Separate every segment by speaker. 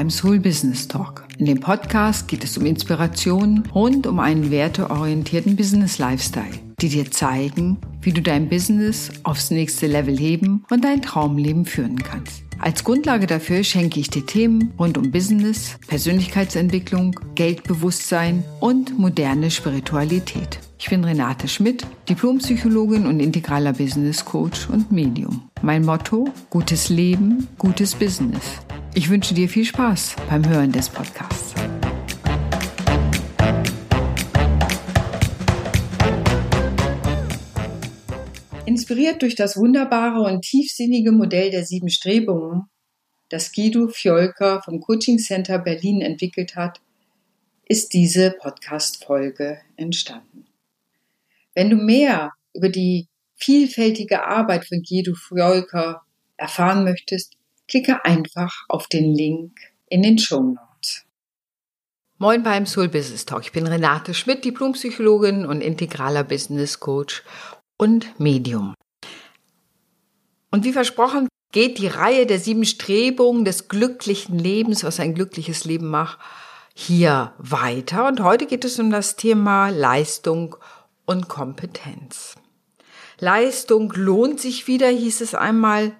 Speaker 1: beim Soul Business Talk. In dem Podcast geht es um Inspiration rund um einen werteorientierten Business Lifestyle, die dir zeigen, wie du dein Business aufs nächste Level heben und dein Traumleben führen kannst. Als Grundlage dafür schenke ich dir Themen rund um Business, Persönlichkeitsentwicklung, Geldbewusstsein und moderne Spiritualität. Ich bin Renate Schmidt, Diplompsychologin und integraler Business Coach und Medium. Mein Motto, gutes Leben, gutes Business. Ich wünsche dir viel Spaß beim Hören des Podcasts. Inspiriert durch das wunderbare und tiefsinnige Modell der sieben Strebungen, das Guido Fjolker vom Coaching Center Berlin entwickelt hat, ist diese Podcast-Folge entstanden. Wenn du mehr über die vielfältige Arbeit von Guido Fjolker erfahren möchtest, klicke einfach auf den Link in den Show Notes. Moin beim Soul Business Talk. Ich bin Renate Schmidt, Diplompsychologin und integraler Business Coach und Medium. Und wie versprochen geht die Reihe der sieben Strebungen des glücklichen Lebens, was ein glückliches Leben macht, hier weiter. Und heute geht es um das Thema Leistung und Kompetenz. Leistung lohnt sich wieder, hieß es einmal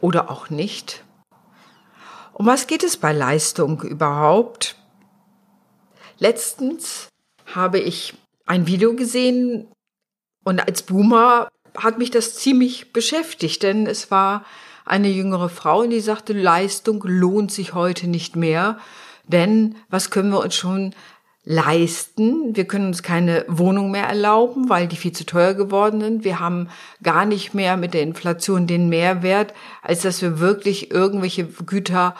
Speaker 1: oder auch nicht. Um was geht es bei Leistung überhaupt? Letztens habe ich ein Video gesehen und als Boomer hat mich das ziemlich beschäftigt, denn es war eine jüngere Frau die sagte, Leistung lohnt sich heute nicht mehr, denn was können wir uns schon leisten. Wir können uns keine Wohnung mehr erlauben, weil die viel zu teuer geworden sind. Wir haben gar nicht mehr mit der Inflation den Mehrwert, als dass wir wirklich irgendwelche Güter,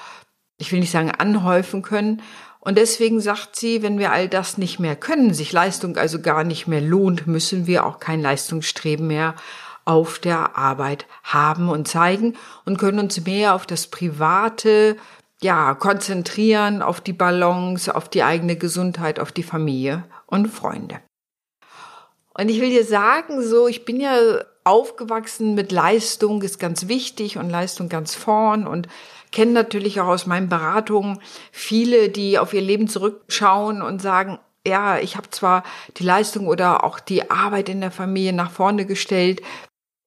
Speaker 1: ich will nicht sagen anhäufen können. Und deswegen sagt sie, wenn wir all das nicht mehr können, sich Leistung also gar nicht mehr lohnt, müssen wir auch kein Leistungsstreben mehr auf der Arbeit haben und zeigen und können uns mehr auf das private, ja, konzentrieren auf die Balance, auf die eigene Gesundheit, auf die Familie und Freunde. Und ich will dir sagen, so, ich bin ja aufgewachsen mit Leistung ist ganz wichtig und Leistung ganz vorn und kenne natürlich auch aus meinen Beratungen viele, die auf ihr Leben zurückschauen und sagen, ja, ich habe zwar die Leistung oder auch die Arbeit in der Familie nach vorne gestellt,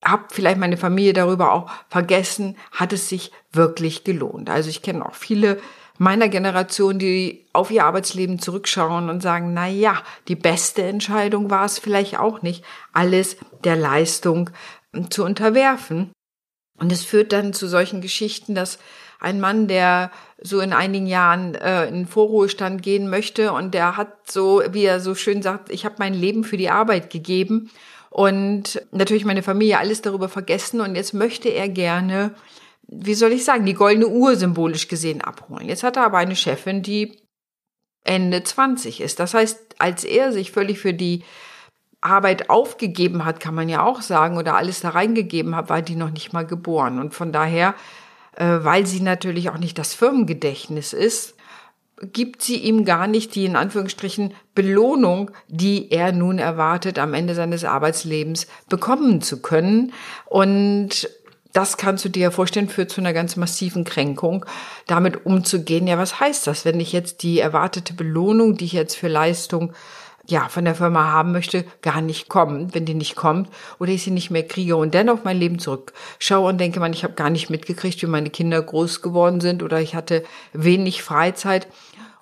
Speaker 1: habe vielleicht meine Familie darüber auch vergessen, hat es sich wirklich gelohnt. Also ich kenne auch viele meiner Generation, die auf ihr Arbeitsleben zurückschauen und sagen, na ja, die beste Entscheidung war es vielleicht auch nicht, alles der Leistung zu unterwerfen. Und es führt dann zu solchen Geschichten, dass ein Mann, der so in einigen Jahren äh, in Vorruhestand gehen möchte und der hat so, wie er so schön sagt, ich habe mein Leben für die Arbeit gegeben und natürlich meine Familie alles darüber vergessen und jetzt möchte er gerne, wie soll ich sagen, die goldene Uhr symbolisch gesehen abholen. Jetzt hat er aber eine Chefin, die Ende 20 ist. Das heißt, als er sich völlig für die Arbeit aufgegeben hat, kann man ja auch sagen, oder alles da reingegeben hat, war die noch nicht mal geboren. Und von daher, äh, weil sie natürlich auch nicht das Firmengedächtnis ist, gibt sie ihm gar nicht die in Anführungsstrichen Belohnung, die er nun erwartet, am Ende seines Arbeitslebens bekommen zu können. Und das kannst du dir vorstellen, führt zu einer ganz massiven Kränkung, damit umzugehen. Ja, was heißt das, wenn ich jetzt die erwartete Belohnung, die ich jetzt für Leistung ja, von der Firma haben möchte, gar nicht kommen, wenn die nicht kommt oder ich sie nicht mehr kriege und dennoch mein Leben zurückschaue und denke man, ich habe gar nicht mitgekriegt, wie meine Kinder groß geworden sind oder ich hatte wenig Freizeit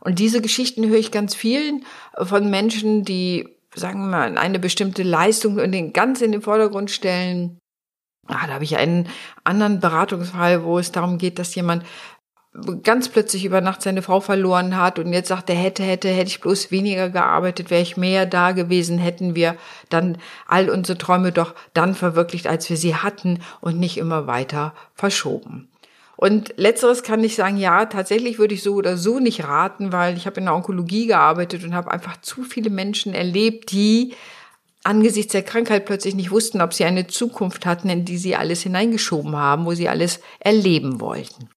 Speaker 1: und diese Geschichten höre ich ganz vielen von Menschen, die, sagen wir mal, eine bestimmte Leistung in den, ganz in den Vordergrund stellen. Ah, da habe ich einen anderen Beratungsfall, wo es darum geht, dass jemand ganz plötzlich über Nacht seine Frau verloren hat und jetzt sagt er, hätte, hätte, hätte ich bloß weniger gearbeitet, wäre ich mehr da gewesen, hätten wir dann all unsere Träume doch dann verwirklicht, als wir sie hatten und nicht immer weiter verschoben. Und letzteres kann ich sagen, ja, tatsächlich würde ich so oder so nicht raten, weil ich habe in der Onkologie gearbeitet und habe einfach zu viele Menschen erlebt, die angesichts der Krankheit plötzlich nicht wussten, ob sie eine Zukunft hatten, in die sie alles hineingeschoben haben, wo sie alles erleben wollten.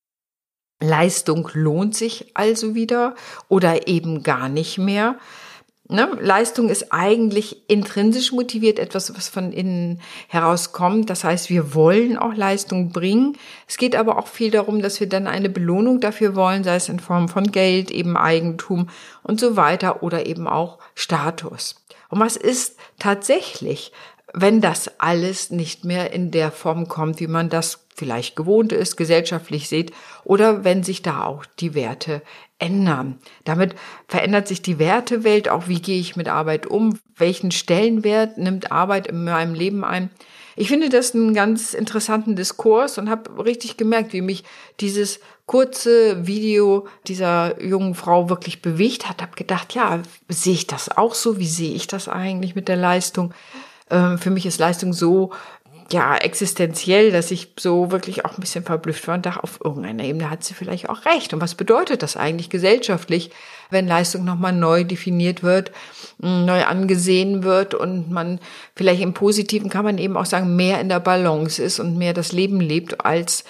Speaker 1: Leistung lohnt sich also wieder oder eben gar nicht mehr. Ne? Leistung ist eigentlich intrinsisch motiviert, etwas, was von innen herauskommt. Das heißt, wir wollen auch Leistung bringen. Es geht aber auch viel darum, dass wir dann eine Belohnung dafür wollen, sei es in Form von Geld, eben Eigentum und so weiter oder eben auch Status. Und was ist tatsächlich, wenn das alles nicht mehr in der Form kommt, wie man das vielleicht gewohnt ist, gesellschaftlich sieht, oder wenn sich da auch die Werte ändern. Damit verändert sich die Wertewelt, auch wie gehe ich mit Arbeit um, welchen Stellenwert nimmt Arbeit in meinem Leben ein. Ich finde das einen ganz interessanten Diskurs und habe richtig gemerkt, wie mich dieses kurze Video dieser jungen Frau wirklich bewegt hat. Habe gedacht, ja, sehe ich das auch so? Wie sehe ich das eigentlich mit der Leistung? Ähm, für mich ist Leistung so ja, existenziell, dass ich so wirklich auch ein bisschen verblüfft war und dachte, auf irgendeiner Ebene hat sie vielleicht auch recht. Und was bedeutet das eigentlich gesellschaftlich, wenn Leistung nochmal neu definiert wird, neu angesehen wird und man vielleicht im Positiven kann man eben auch sagen, mehr in der Balance ist und mehr das Leben lebt als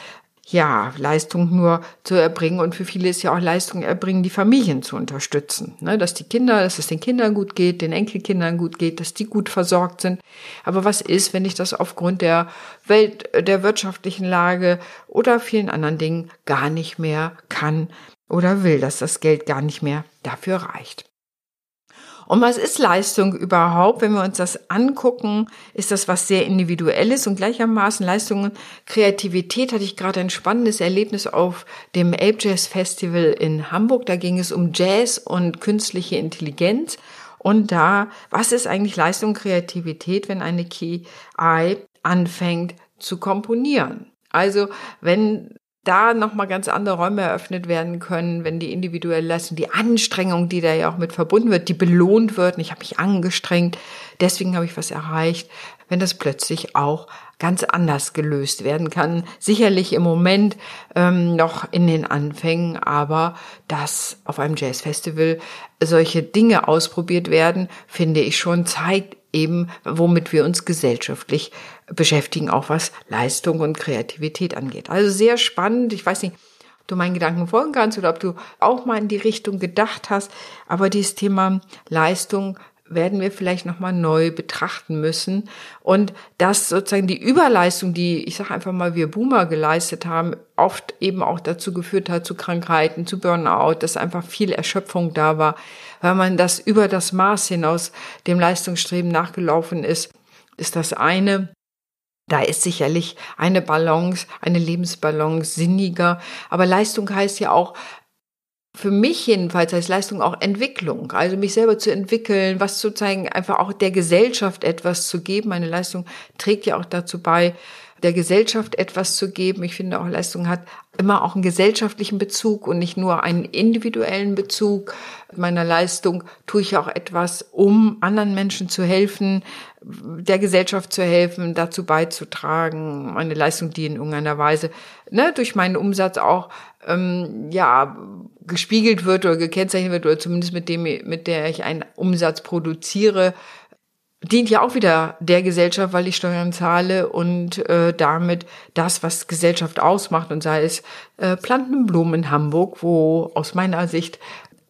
Speaker 1: ja, Leistung nur zu erbringen. Und für viele ist ja auch Leistung erbringen, die Familien zu unterstützen. Ne? Dass die Kinder, dass es den Kindern gut geht, den Enkelkindern gut geht, dass die gut versorgt sind. Aber was ist, wenn ich das aufgrund der Welt, der wirtschaftlichen Lage oder vielen anderen Dingen gar nicht mehr kann oder will, dass das Geld gar nicht mehr dafür reicht? Und was ist Leistung überhaupt? Wenn wir uns das angucken, ist das was sehr individuelles und gleichermaßen Leistungen, Kreativität hatte ich gerade ein spannendes Erlebnis auf dem Ape Jazz Festival in Hamburg. Da ging es um Jazz und künstliche Intelligenz. Und da, was ist eigentlich Leistung, Kreativität, wenn eine KI anfängt zu komponieren? Also, wenn da nochmal ganz andere Räume eröffnet werden können, wenn die individuelle Leistung, die Anstrengung, die da ja auch mit verbunden wird, die belohnt wird. Und ich habe mich angestrengt, deswegen habe ich was erreicht, wenn das plötzlich auch ganz anders gelöst werden kann. Sicherlich im Moment ähm, noch in den Anfängen, aber dass auf einem Jazzfestival solche Dinge ausprobiert werden, finde ich schon, zeigt eben, womit wir uns gesellschaftlich beschäftigen, auch was Leistung und Kreativität angeht. Also sehr spannend. Ich weiß nicht, ob du meinen Gedanken folgen kannst oder ob du auch mal in die Richtung gedacht hast. Aber dieses Thema Leistung werden wir vielleicht nochmal neu betrachten müssen. Und dass sozusagen die Überleistung, die, ich sage einfach mal, wir Boomer geleistet haben, oft eben auch dazu geführt hat, zu Krankheiten, zu Burnout, dass einfach viel Erschöpfung da war, weil man das über das Maß hinaus dem Leistungsstreben nachgelaufen ist, ist das eine. Da ist sicherlich eine Balance, eine Lebensbalance sinniger. Aber Leistung heißt ja auch, für mich jedenfalls heißt Leistung auch Entwicklung, also mich selber zu entwickeln, was zu zeigen, einfach auch der Gesellschaft etwas zu geben. Meine Leistung trägt ja auch dazu bei, der Gesellschaft etwas zu geben. Ich finde auch Leistung hat immer auch einen gesellschaftlichen Bezug und nicht nur einen individuellen Bezug. Meiner Leistung tue ich auch etwas, um anderen Menschen zu helfen, der Gesellschaft zu helfen, dazu beizutragen, meine Leistung, die in irgendeiner Weise ne, durch meinen Umsatz auch ähm, ja gespiegelt wird oder gekennzeichnet wird oder zumindest mit dem mit der ich einen Umsatz produziere, dient ja auch wieder der Gesellschaft, weil ich Steuern zahle und äh, damit das, was Gesellschaft ausmacht und sei es äh, Plantenblumen in Hamburg, wo aus meiner Sicht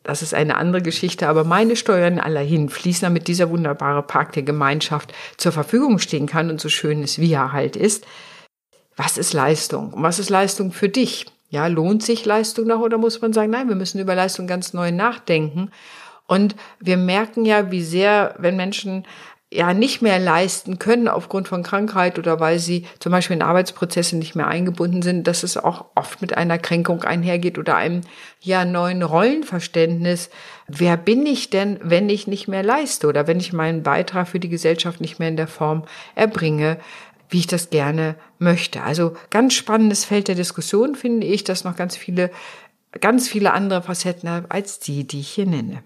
Speaker 1: das ist eine andere Geschichte, aber meine Steuern allerhin fließen, damit dieser wunderbare Park der Gemeinschaft zur Verfügung stehen kann und so schön ist, wie er halt ist. Was ist Leistung? Und was ist Leistung für dich? Ja, lohnt sich Leistung noch oder muss man sagen, nein, wir müssen über Leistung ganz neu nachdenken. Und wir merken ja, wie sehr, wenn Menschen ja nicht mehr leisten können aufgrund von Krankheit oder weil sie zum Beispiel in Arbeitsprozesse nicht mehr eingebunden sind, dass es auch oft mit einer Kränkung einhergeht oder einem ja neuen Rollenverständnis. Wer bin ich denn, wenn ich nicht mehr leiste oder wenn ich meinen Beitrag für die Gesellschaft nicht mehr in der Form erbringe, wie ich das gerne möchte. Also ganz spannendes Feld der Diskussion finde ich, dass noch ganz viele, ganz viele andere Facetten hat als die, die ich hier nenne.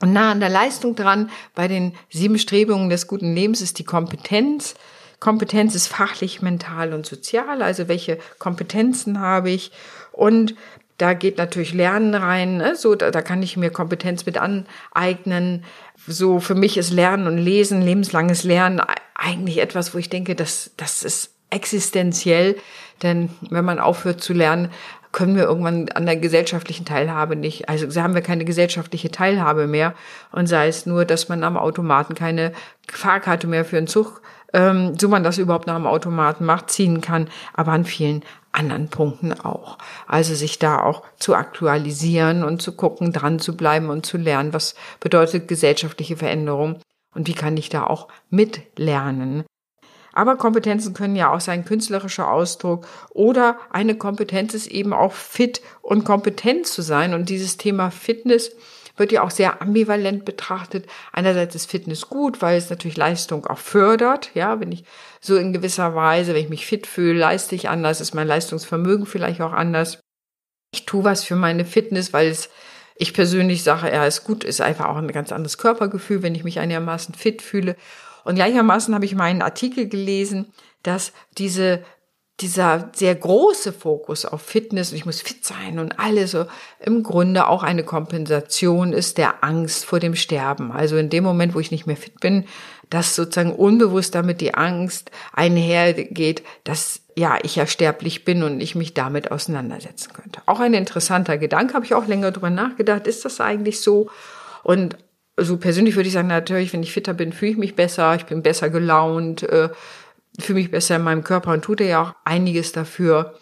Speaker 1: Und nah an der Leistung dran bei den sieben Strebungen des guten Lebens ist die Kompetenz. Kompetenz ist fachlich, mental und sozial. Also welche Kompetenzen habe ich? Und da geht natürlich Lernen rein. Ne? So, da, da kann ich mir Kompetenz mit aneignen. So für mich ist Lernen und Lesen, lebenslanges Lernen eigentlich etwas, wo ich denke, das, das ist existenziell. Denn wenn man aufhört zu lernen, können wir irgendwann an der gesellschaftlichen Teilhabe nicht, also haben wir keine gesellschaftliche Teilhabe mehr und sei es nur, dass man am Automaten keine Fahrkarte mehr für einen Zug, ähm, so man das überhaupt nach dem Automaten macht, ziehen kann, aber an vielen anderen Punkten auch. Also sich da auch zu aktualisieren und zu gucken, dran zu bleiben und zu lernen, was bedeutet gesellschaftliche Veränderung und wie kann ich da auch mitlernen. Aber Kompetenzen können ja auch sein künstlerischer Ausdruck oder eine Kompetenz ist eben auch fit und kompetent zu sein. Und dieses Thema Fitness wird ja auch sehr ambivalent betrachtet. Einerseits ist Fitness gut, weil es natürlich Leistung auch fördert. Ja, wenn ich so in gewisser Weise, wenn ich mich fit fühle, leiste ich anders, ist mein Leistungsvermögen vielleicht auch anders. Ich tue was für meine Fitness, weil es ich persönlich sage, ja, ist gut, ist einfach auch ein ganz anderes Körpergefühl, wenn ich mich einigermaßen fit fühle. Und gleichermaßen habe ich meinen Artikel gelesen, dass diese dieser sehr große Fokus auf Fitness, ich muss fit sein und alles so, im Grunde auch eine Kompensation ist der Angst vor dem Sterben. Also in dem Moment, wo ich nicht mehr fit bin, dass sozusagen unbewusst damit die Angst einhergeht, dass ja, ich ja sterblich bin und ich mich damit auseinandersetzen könnte. Auch ein interessanter Gedanke, habe ich auch länger drüber nachgedacht, ist das eigentlich so? Und so persönlich würde ich sagen, natürlich, wenn ich fitter bin, fühle ich mich besser, ich bin besser gelaunt, äh, fühle mich besser in meinem Körper und tut ja auch einiges dafür.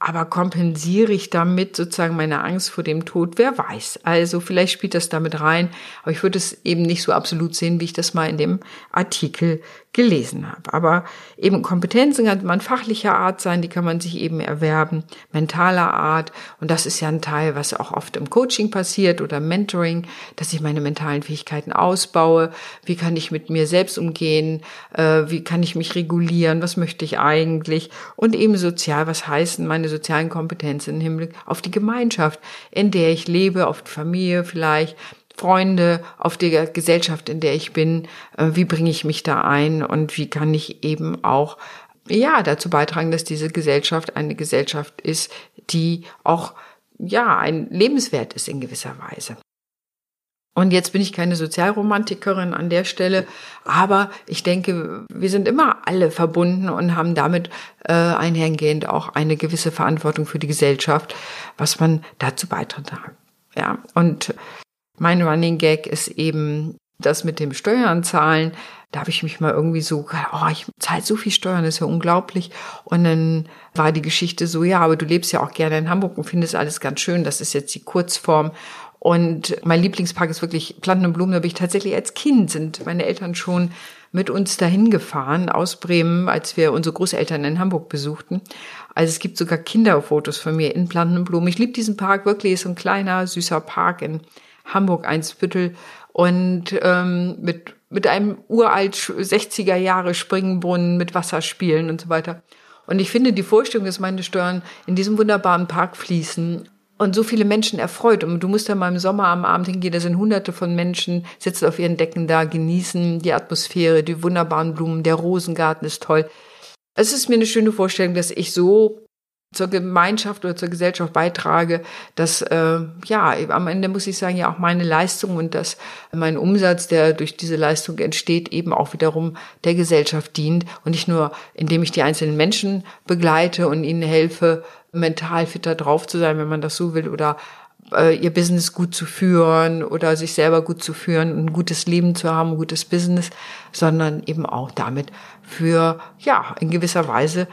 Speaker 1: Aber kompensiere ich damit sozusagen meine Angst vor dem Tod? Wer weiß. Also vielleicht spielt das damit rein, aber ich würde es eben nicht so absolut sehen, wie ich das mal in dem Artikel gelesen habe. Aber eben Kompetenzen kann man fachlicher Art sein, die kann man sich eben erwerben, mentaler Art. Und das ist ja ein Teil, was auch oft im Coaching passiert oder Mentoring, dass ich meine mentalen Fähigkeiten ausbaue. Wie kann ich mit mir selbst umgehen? Äh, wie kann ich mich regulieren? Was möchte ich eigentlich? Und eben sozial, was heißen meine sozialen Kompetenzen im Hinblick auf die Gemeinschaft, in der ich lebe, auf die Familie vielleicht, Freunde, auf der Gesellschaft, in der ich bin, äh, wie bringe ich mich da ein und wie kann ich eben auch ja dazu beitragen, dass diese Gesellschaft eine Gesellschaft ist, die auch ja ein lebenswert ist in gewisser Weise. Und jetzt bin ich keine Sozialromantikerin an der Stelle, aber ich denke, wir sind immer alle verbunden und haben damit äh, einhergehend auch eine gewisse Verantwortung für die Gesellschaft, was man dazu beitragen. Ja, und mein Running Gag ist eben das mit dem Steuern zahlen. Da habe ich mich mal irgendwie so, oh, ich zahle so viel Steuern, das ist ja unglaublich. Und dann war die Geschichte so, ja, aber du lebst ja auch gerne in Hamburg und findest alles ganz schön. Das ist jetzt die Kurzform. Und mein Lieblingspark ist wirklich Planten und Blumen. Da bin ich tatsächlich als Kind, sind meine Eltern schon mit uns dahin gefahren aus Bremen, als wir unsere Großeltern in Hamburg besuchten. Also es gibt sogar Kinderfotos von mir in Planten und Blumen. Ich liebe diesen Park wirklich, ist so ein kleiner, süßer Park in Hamburg-Einsbüttel und ähm, mit, mit einem uralt 60er Jahre Springbrunnen mit Wasserspielen und so weiter. Und ich finde die Vorstellung, dass meine Steuern in diesem wunderbaren Park fließen und so viele Menschen erfreut. Und du musst ja mal im Sommer am Abend hingehen, da sind hunderte von Menschen, sitzen auf ihren Decken da, genießen die Atmosphäre, die wunderbaren Blumen, der Rosengarten ist toll. Es ist mir eine schöne Vorstellung, dass ich so zur Gemeinschaft oder zur Gesellschaft beitrage, dass äh, ja am Ende muss ich sagen ja auch meine Leistung und dass mein Umsatz, der durch diese Leistung entsteht, eben auch wiederum der Gesellschaft dient und nicht nur indem ich die einzelnen Menschen begleite und ihnen helfe, mental fitter drauf zu sein, wenn man das so will, oder äh, ihr Business gut zu führen oder sich selber gut zu führen, ein gutes Leben zu haben, ein gutes Business, sondern eben auch damit für ja in gewisser Weise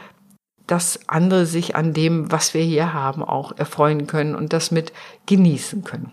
Speaker 1: dass andere sich an dem, was wir hier haben, auch erfreuen können und das mit genießen können.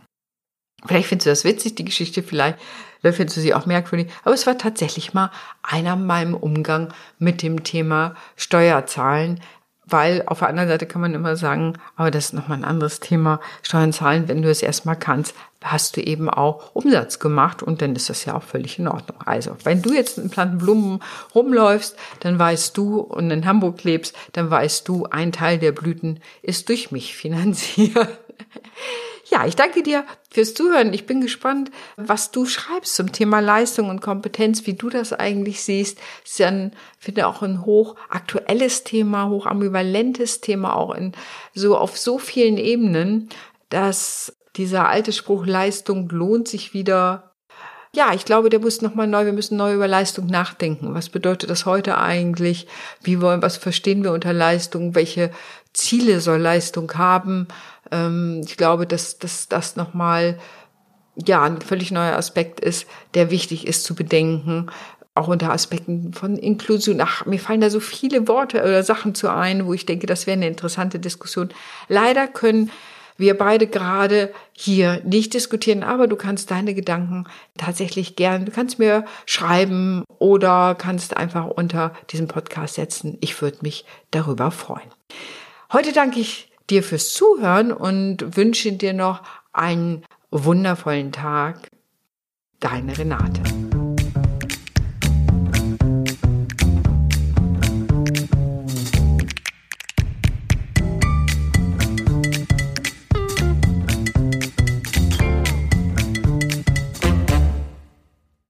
Speaker 1: Vielleicht findest du das witzig, die Geschichte, vielleicht findest du sie auch merkwürdig, aber es war tatsächlich mal einer meinem Umgang mit dem Thema Steuerzahlen, weil auf der anderen Seite kann man immer sagen, aber das ist nochmal ein anderes Thema, Steuern zahlen, wenn du es erstmal kannst, hast du eben auch Umsatz gemacht und dann ist das ja auch völlig in Ordnung. Also, wenn du jetzt in Plantenblumen rumläufst, dann weißt du und in Hamburg lebst, dann weißt du, ein Teil der Blüten ist durch mich finanziert. Ja, ich danke dir fürs Zuhören. Ich bin gespannt, was du schreibst zum Thema Leistung und Kompetenz, wie du das eigentlich siehst. Das ist ja ein, finde auch ein hochaktuelles Thema, hochambivalentes Thema, auch in so auf so vielen Ebenen, dass dieser alte Spruch Leistung lohnt sich wieder ja, ich glaube, der muss nochmal neu, wir müssen neu über Leistung nachdenken. Was bedeutet das heute eigentlich? Wie wollen, was verstehen wir unter Leistung? Welche Ziele soll Leistung haben? Ähm, ich glaube, dass, dass das nochmal ja, ein völlig neuer Aspekt ist, der wichtig ist zu bedenken, auch unter Aspekten von Inklusion. Ach, mir fallen da so viele Worte oder Sachen zu ein, wo ich denke, das wäre eine interessante Diskussion. Leider können wir beide gerade hier nicht diskutieren, aber du kannst deine Gedanken tatsächlich gern, du kannst mir schreiben oder kannst einfach unter diesem Podcast setzen. Ich würde mich darüber freuen. Heute danke ich dir fürs Zuhören und wünsche dir noch einen wundervollen Tag. Deine Renate.